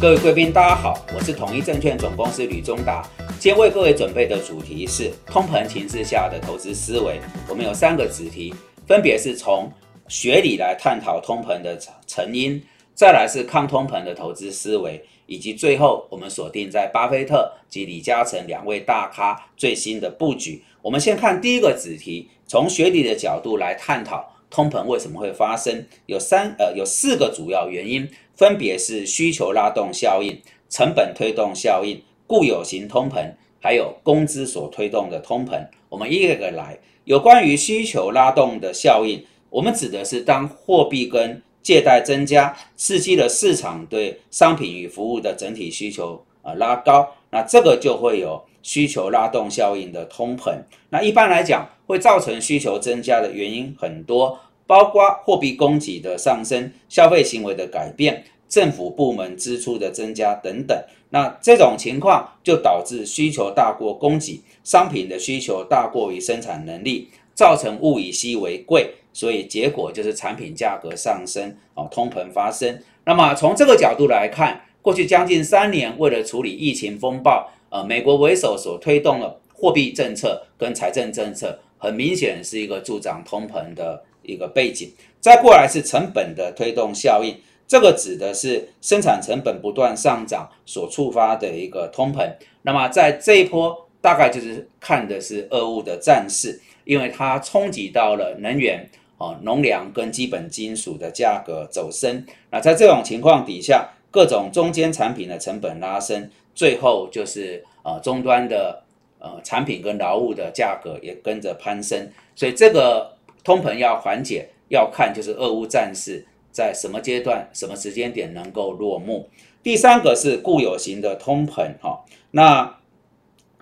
各位贵宾，大家好，我是统一证券总公司吕中达。今天为各位准备的主题是通膨情势下的投资思维。我们有三个子题，分别是从学理来探讨通膨的成因，再来是抗通膨的投资思维，以及最后我们锁定在巴菲特及李嘉诚两位大咖最新的布局。我们先看第一个子题，从学理的角度来探讨通膨为什么会发生，有三呃有四个主要原因。分别是需求拉动效应、成本推动效应、固有型通膨，还有工资所推动的通膨。我们一个个来。有关于需求拉动的效应，我们指的是当货币跟借贷增加，刺激了市场对商品与服务的整体需求呃拉高，那这个就会有需求拉动效应的通膨。那一般来讲，会造成需求增加的原因很多。包括货币供给的上升、消费行为的改变、政府部门支出的增加等等，那这种情况就导致需求大过供给，商品的需求大过于生产能力，造成物以稀为贵，所以结果就是产品价格上升，哦，通膨发生。那么从这个角度来看，过去将近三年，为了处理疫情风暴，呃，美国为首所推动的货币政策跟财政政策，很明显是一个助长通膨的。一个背景，再过来是成本的推动效应，这个指的是生产成本不断上涨所触发的一个通膨。那么在这一波，大概就是看的是俄乌的战事，因为它冲击到了能源、哦农粮跟基本金属的价格走升。那在这种情况底下，各种中间产品的成本拉升，最后就是呃终端的呃产品跟劳务的价格也跟着攀升。所以这个。通膨要缓解，要看就是俄乌战事在什么阶段、什么时间点能够落幕。第三个是固有型的通膨，哈，那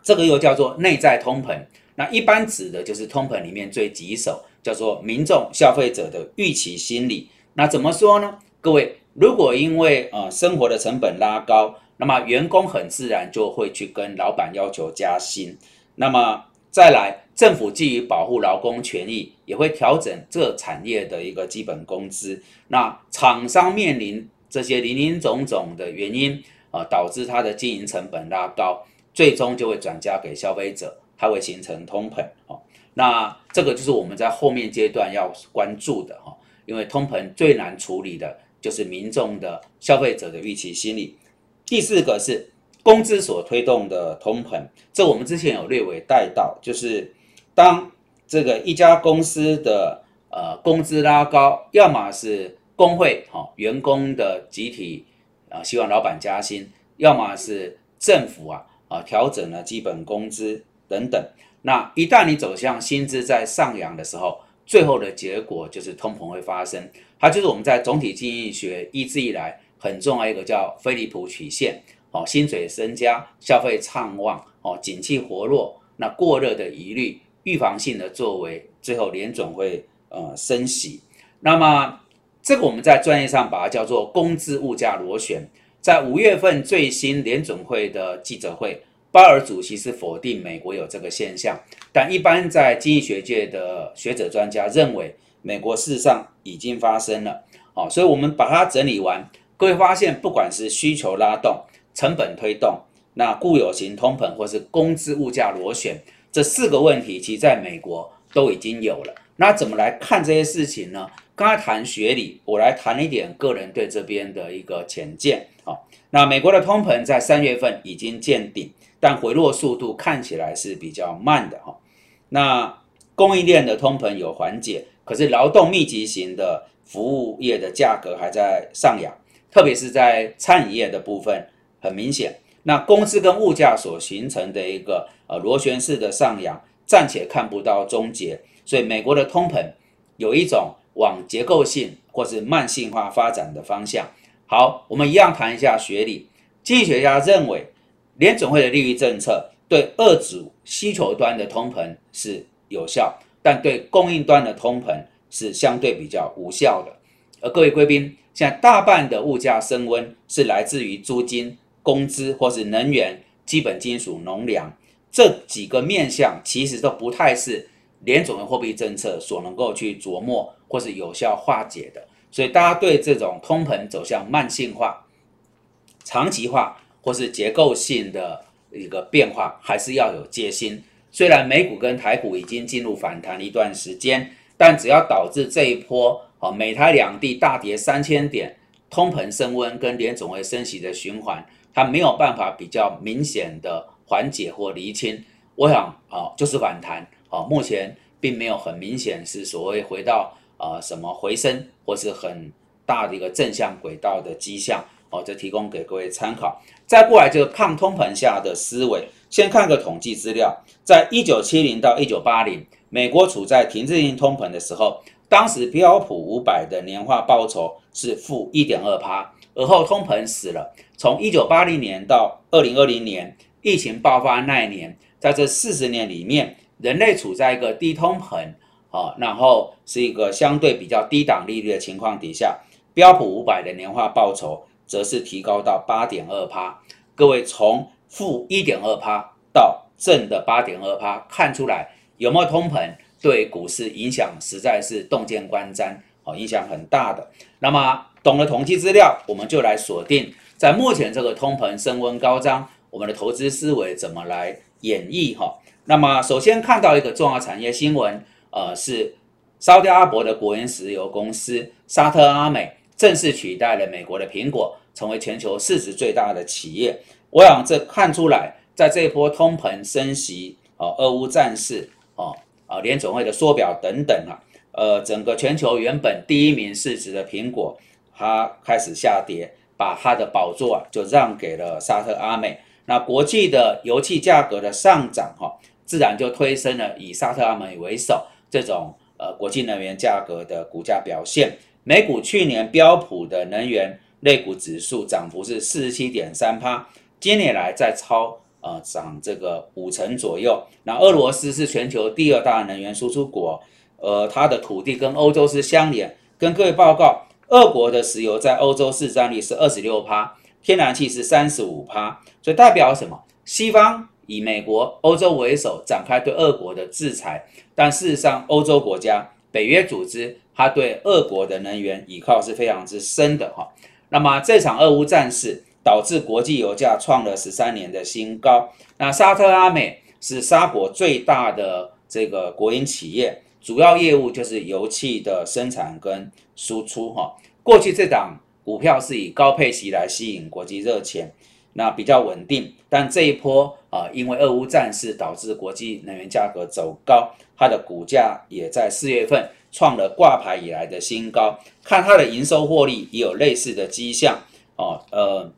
这个又叫做内在通膨。那一般指的就是通膨里面最棘手，叫做民众消费者的预期心理。那怎么说呢？各位，如果因为呃生活的成本拉高，那么员工很自然就会去跟老板要求加薪。那么再来。政府基于保护劳工权益，也会调整这产业的一个基本工资。那厂商面临这些林林总总的原因啊，导致它的经营成本拉高，最终就会转嫁给消费者，它会形成通膨哦。那这个就是我们在后面阶段要关注的哈，因为通膨最难处理的就是民众的消费者的预期心理。第四个是工资所推动的通膨，这我们之前有略微带到，就是。当这个一家公司的呃工资拉高，要么是工会哈员工的集体啊希望老板加薪，要么是政府啊啊调整了基本工资等等。那一旦你走向薪资在上扬的时候，最后的结果就是通膨会发生。它就是我们在总体经济学一直以来很重要一个叫菲利普曲线哦，薪水增加，消费畅旺哦，景气活络，那过热的疑虑。预防性的作为，最后联总会呃升息。那么这个我们在专业上把它叫做工资物价螺旋。在五月份最新联总会的记者会，鲍尔主席是否定美国有这个现象，但一般在经济学界的学者专家认为，美国事实上已经发生了。好，所以我们把它整理完，各位发现，不管是需求拉动、成本推动，那固有型通膨或是工资物价螺旋。这四个问题，其实在美国都已经有了。那怎么来看这些事情呢？刚才谈学理，我来谈一点个人对这边的一个浅见。好，那美国的通膨在三月份已经见顶，但回落速度看起来是比较慢的。哈，那供应链的通膨有缓解，可是劳动密集型的服务业的价格还在上扬，特别是在餐饮业的部分，很明显。那工资跟物价所形成的一个呃螺旋式的上扬，暂且看不到终结，所以美国的通膨有一种往结构性或是慢性化发展的方向。好，我们一样谈一下学理。经济学家认为，联总会的利率政策对遏制需求端的通膨是有效，但对供应端的通膨是相对比较无效的。而各位贵宾，现在大半的物价升温是来自于租金。工资或是能源、基本金属、农粮这几个面向，其实都不太是联总的货币政策所能够去琢磨或是有效化解的。所以，大家对这种通膨走向慢性化长期化或是结构性的一个变化，还是要有戒心。虽然美股跟台股已经进入反弹一段时间，但只要导致这一波啊美台两地大跌三千点，通膨升温跟联总会升息的循环，它没有办法比较明显的缓解或厘清。我想啊，就是反弹啊，目前并没有很明显是所谓回到啊什么回升或是很大的一个正向轨道的迹象哦，这提供给各位参考。再过来就是抗通膨下的思维，先看个统计资料，在一九七零到一九八零，美国处在停滞性通膨的时候，当时标普五百的年化报酬是负一点二趴，而后通膨死了。从一九八零年到二零二零年，疫情爆发那一年。在这四十年里面，人类处在一个低通膨啊，然后是一个相对比较低档利率的情况底下，标普五百的年化报酬则是提高到八点二趴。各位从负一点二趴到正的八点二趴，看出来有没有通膨对股市影响实在是洞见观瞻哦，影响很大的。那么懂了统计资料，我们就来锁定在目前这个通膨升温高涨，我们的投资思维怎么来？演绎哈，那么首先看到一个重要产业新闻，呃，是沙特阿拉伯的国营石油公司沙特阿美正式取代了美国的苹果，成为全球市值最大的企业。我想这看出来，在这一波通膨升息、哦，俄乌战事、哦，啊，联总会的缩表等等啊，呃，整个全球原本第一名市值的苹果，它开始下跌，把它的宝座啊就让给了沙特阿美。那国际的油气价格的上涨，哈，自然就推升了以沙特阿美为首这种呃国际能源价格的股价表现。美股去年标普的能源类股指数涨幅是四十七点三趴，今年来再超呃涨这个五成左右。那俄罗斯是全球第二大能源输出国，呃，它的土地跟欧洲是相连。跟各位报告，俄国的石油在欧洲市占率是二十六趴。天然气是三十五趴，所以代表什么？西方以美国、欧洲为首展开对俄国的制裁，但事实上，欧洲国家、北约组织，它对俄国的能源依靠是非常之深的哈。那么这场俄乌战事导致国际油价创了十三年的新高。那沙特阿美是沙国最大的这个国营企业，主要业务就是油气的生产跟输出哈。过去这档。股票是以高配息来吸引国际热钱，那比较稳定。但这一波啊，因为俄乌战事导致国际能源价格走高，它的股价也在四月份创了挂牌以来的新高。看它的营收获利也有类似的迹象哦。呃，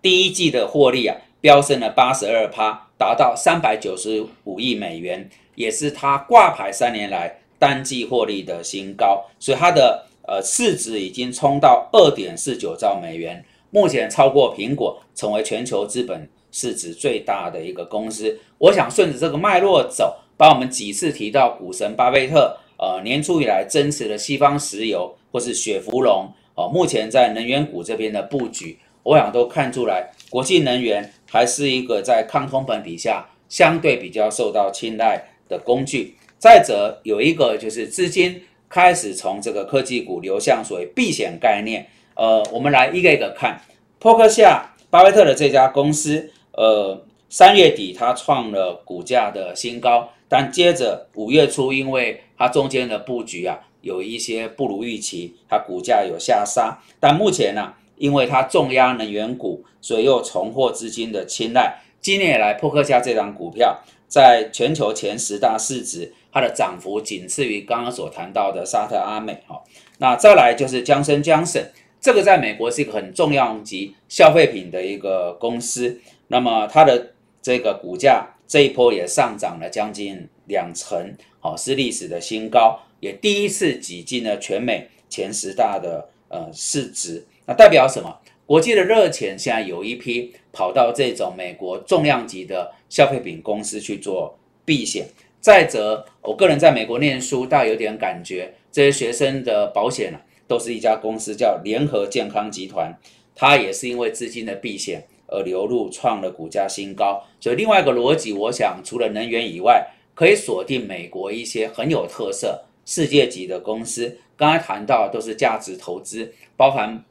第一季的获利啊，飙升了八十二趴，达到三百九十五亿美元，也是它挂牌三年来单季获利的新高。所以它的。呃，市值已经冲到二点四九兆美元，目前超过苹果，成为全球资本市值最大的一个公司。我想顺着这个脉络走，把我们几次提到股神巴菲特，呃，年初以来增持的西方石油或是雪佛龙，哦，目前在能源股这边的布局，我想都看出来，国际能源还是一个在抗通膨底下相对比较受到青睐的工具。再者，有一个就是资金。开始从这个科技股流向所谓避险概念，呃，我们来一个一个看。破克夏巴菲特的这家公司，呃，三月底它创了股价的新高，但接着五月初，因为它中间的布局啊有一些不如预期，它股价有下杀。但目前呢，因为它重压能源股，所以又重获资金的青睐。今年以来，破克夏这张股票在全球前十大市值。它的涨幅仅次于刚刚所谈到的沙特阿美哈，那再来就是江森江省，这个在美国是一个很重要级消费品的一个公司，那么它的这个股价这一波也上涨了将近两成，好是历史的新高，也第一次挤进了全美前十大的呃市值，那代表什么？国际的热钱现在有一批跑到这种美国重量级的消费品公司去做避险。再者，我个人在美国念书，大有点感觉，这些学生的保险啊，都是一家公司叫联合健康集团，它也是因为资金的避险而流入，创了股价新高。所以另外一个逻辑，我想除了能源以外，可以锁定美国一些很有特色、世界级的公司。刚才谈到都是价值投资，包含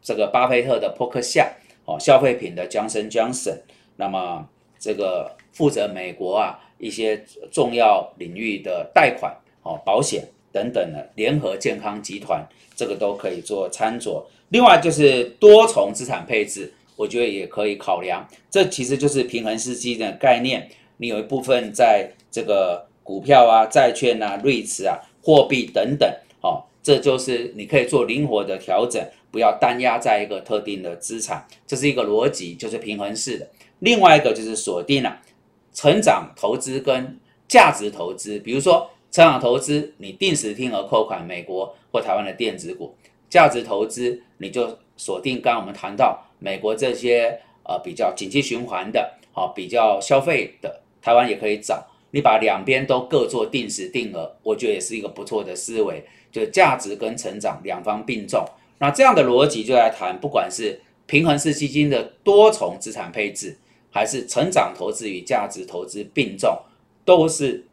这个巴菲特的波克夏，哦，消费品的 Johnson Johnson，那么这个负责美国啊一些重要领域的贷款哦，保险等等的联合健康集团，这个都可以做参酌。另外就是多重资产配置，我觉得也可以考量。这其实就是平衡式基金的概念，你有一部分在这个股票啊、债券啊、瑞驰啊、货币等等，哦，这就是你可以做灵活的调整，不要单压在一个特定的资产，这是一个逻辑，就是平衡式的。另外一个就是锁定了成长投资跟价值投资，比如说成长投资，你定时定额扣款美国或台湾的电子股。价值投资，你就锁定刚刚我们谈到美国这些呃比较景气循环的，好比较消费的，台湾也可以找。你把两边都各做定时定额，我觉得也是一个不错的思维，就价值跟成长两方并重。那这样的逻辑就来谈，不管是平衡式基金的多重资产配置，还是成长投资与价值投资并重，都是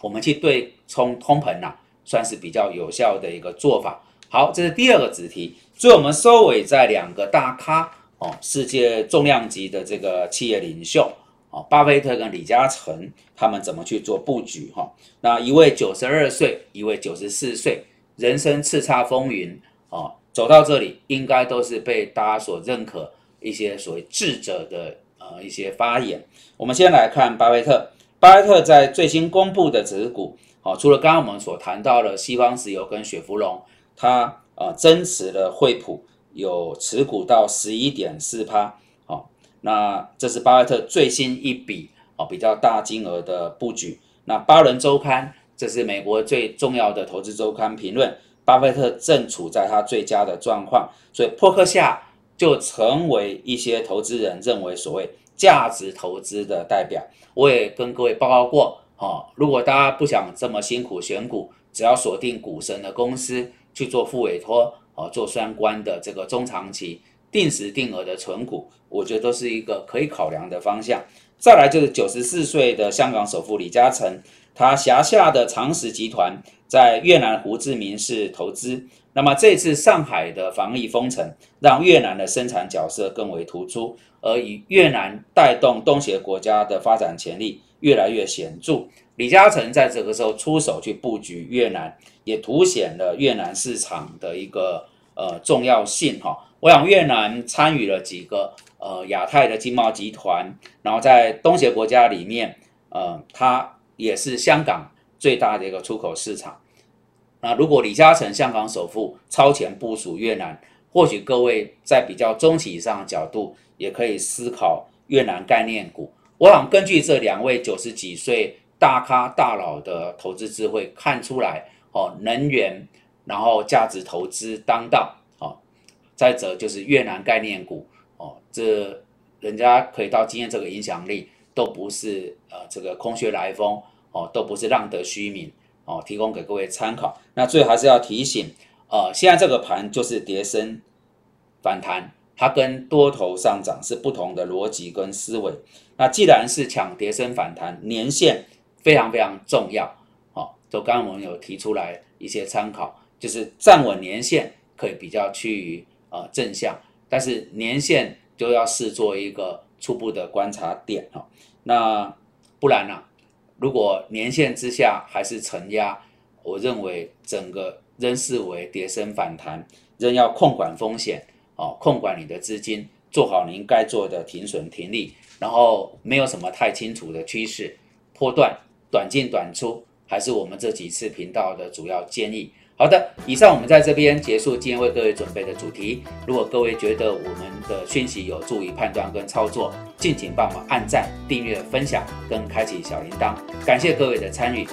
我们去对冲通膨呐，算是比较有效的一个做法。好，这是第二个子题，所以我们收尾在两个大咖哦，世界重量级的这个企业领袖哦，巴菲特跟李嘉诚，他们怎么去做布局哈？那一位九十二岁，一位九十四岁，人生叱咤风云哦，走到这里，应该都是被大家所认可一些所谓智者的呃一些发言。我们先来看巴菲特，巴菲特在最新公布的持股哦，除了刚刚我们所谈到的西方石油跟雪佛龙。他啊增持了惠普，有持股到十一点四趴，好，那这是巴菲特最新一笔哦比较大金额的布局。那巴伦周刊，这是美国最重要的投资周刊，评论巴菲特正处在他最佳的状况，所以破克下就成为一些投资人认为所谓价值投资的代表。我也跟各位报告过，哦，如果大家不想这么辛苦选股，只要锁定股神的公司。去做副委托哦，做相关的这个中长期定时定额的存股，我觉得都是一个可以考量的方向。再来就是九十四岁的香港首富李嘉诚，他辖下的长实集团在越南胡志明市投资。那么这次上海的防疫封城，让越南的生产角色更为突出，而以越南带动东协国家的发展潜力越来越显著。李嘉诚在这个时候出手去布局越南，也凸显了越南市场的一个呃重要性哈。我想越南参与了几个呃亚太的经贸集团，然后在东协国家里面，呃，它也是香港最大的一个出口市场。那如果李嘉诚香港首富超前部署越南，或许各位在比较中期以上的角度，也可以思考越南概念股。我想根据这两位九十几岁。大咖大佬的投资智慧看出来哦，能源，然后价值投资当道哦，再者就是越南概念股哦，这人家可以到今天这个影响力，都不是呃这个空穴来风哦，都不是浪得虚名哦，提供给各位参考。那最后还是要提醒，呃，现在这个盘就是跌升反弹，它跟多头上涨是不同的逻辑跟思维。那既然是抢跌升反弹，年限。非常非常重要，好，就刚刚我们有提出来一些参考，就是站稳年线可以比较趋于呃正向，但是年线就要视作一个初步的观察点哈，那不然呢，如果年线之下还是承压，我认为整个仍视为跌升反弹，仍要控管风险哦，控管你的资金，做好您该做的停损停利，然后没有什么太清楚的趋势波段。短进短出，还是我们这几次频道的主要建议。好的，以上我们在这边结束今天为各位准备的主题。如果各位觉得我们的讯息有助于判断跟操作，敬请帮忙按赞、订阅、分享跟开启小铃铛。感谢各位的参与。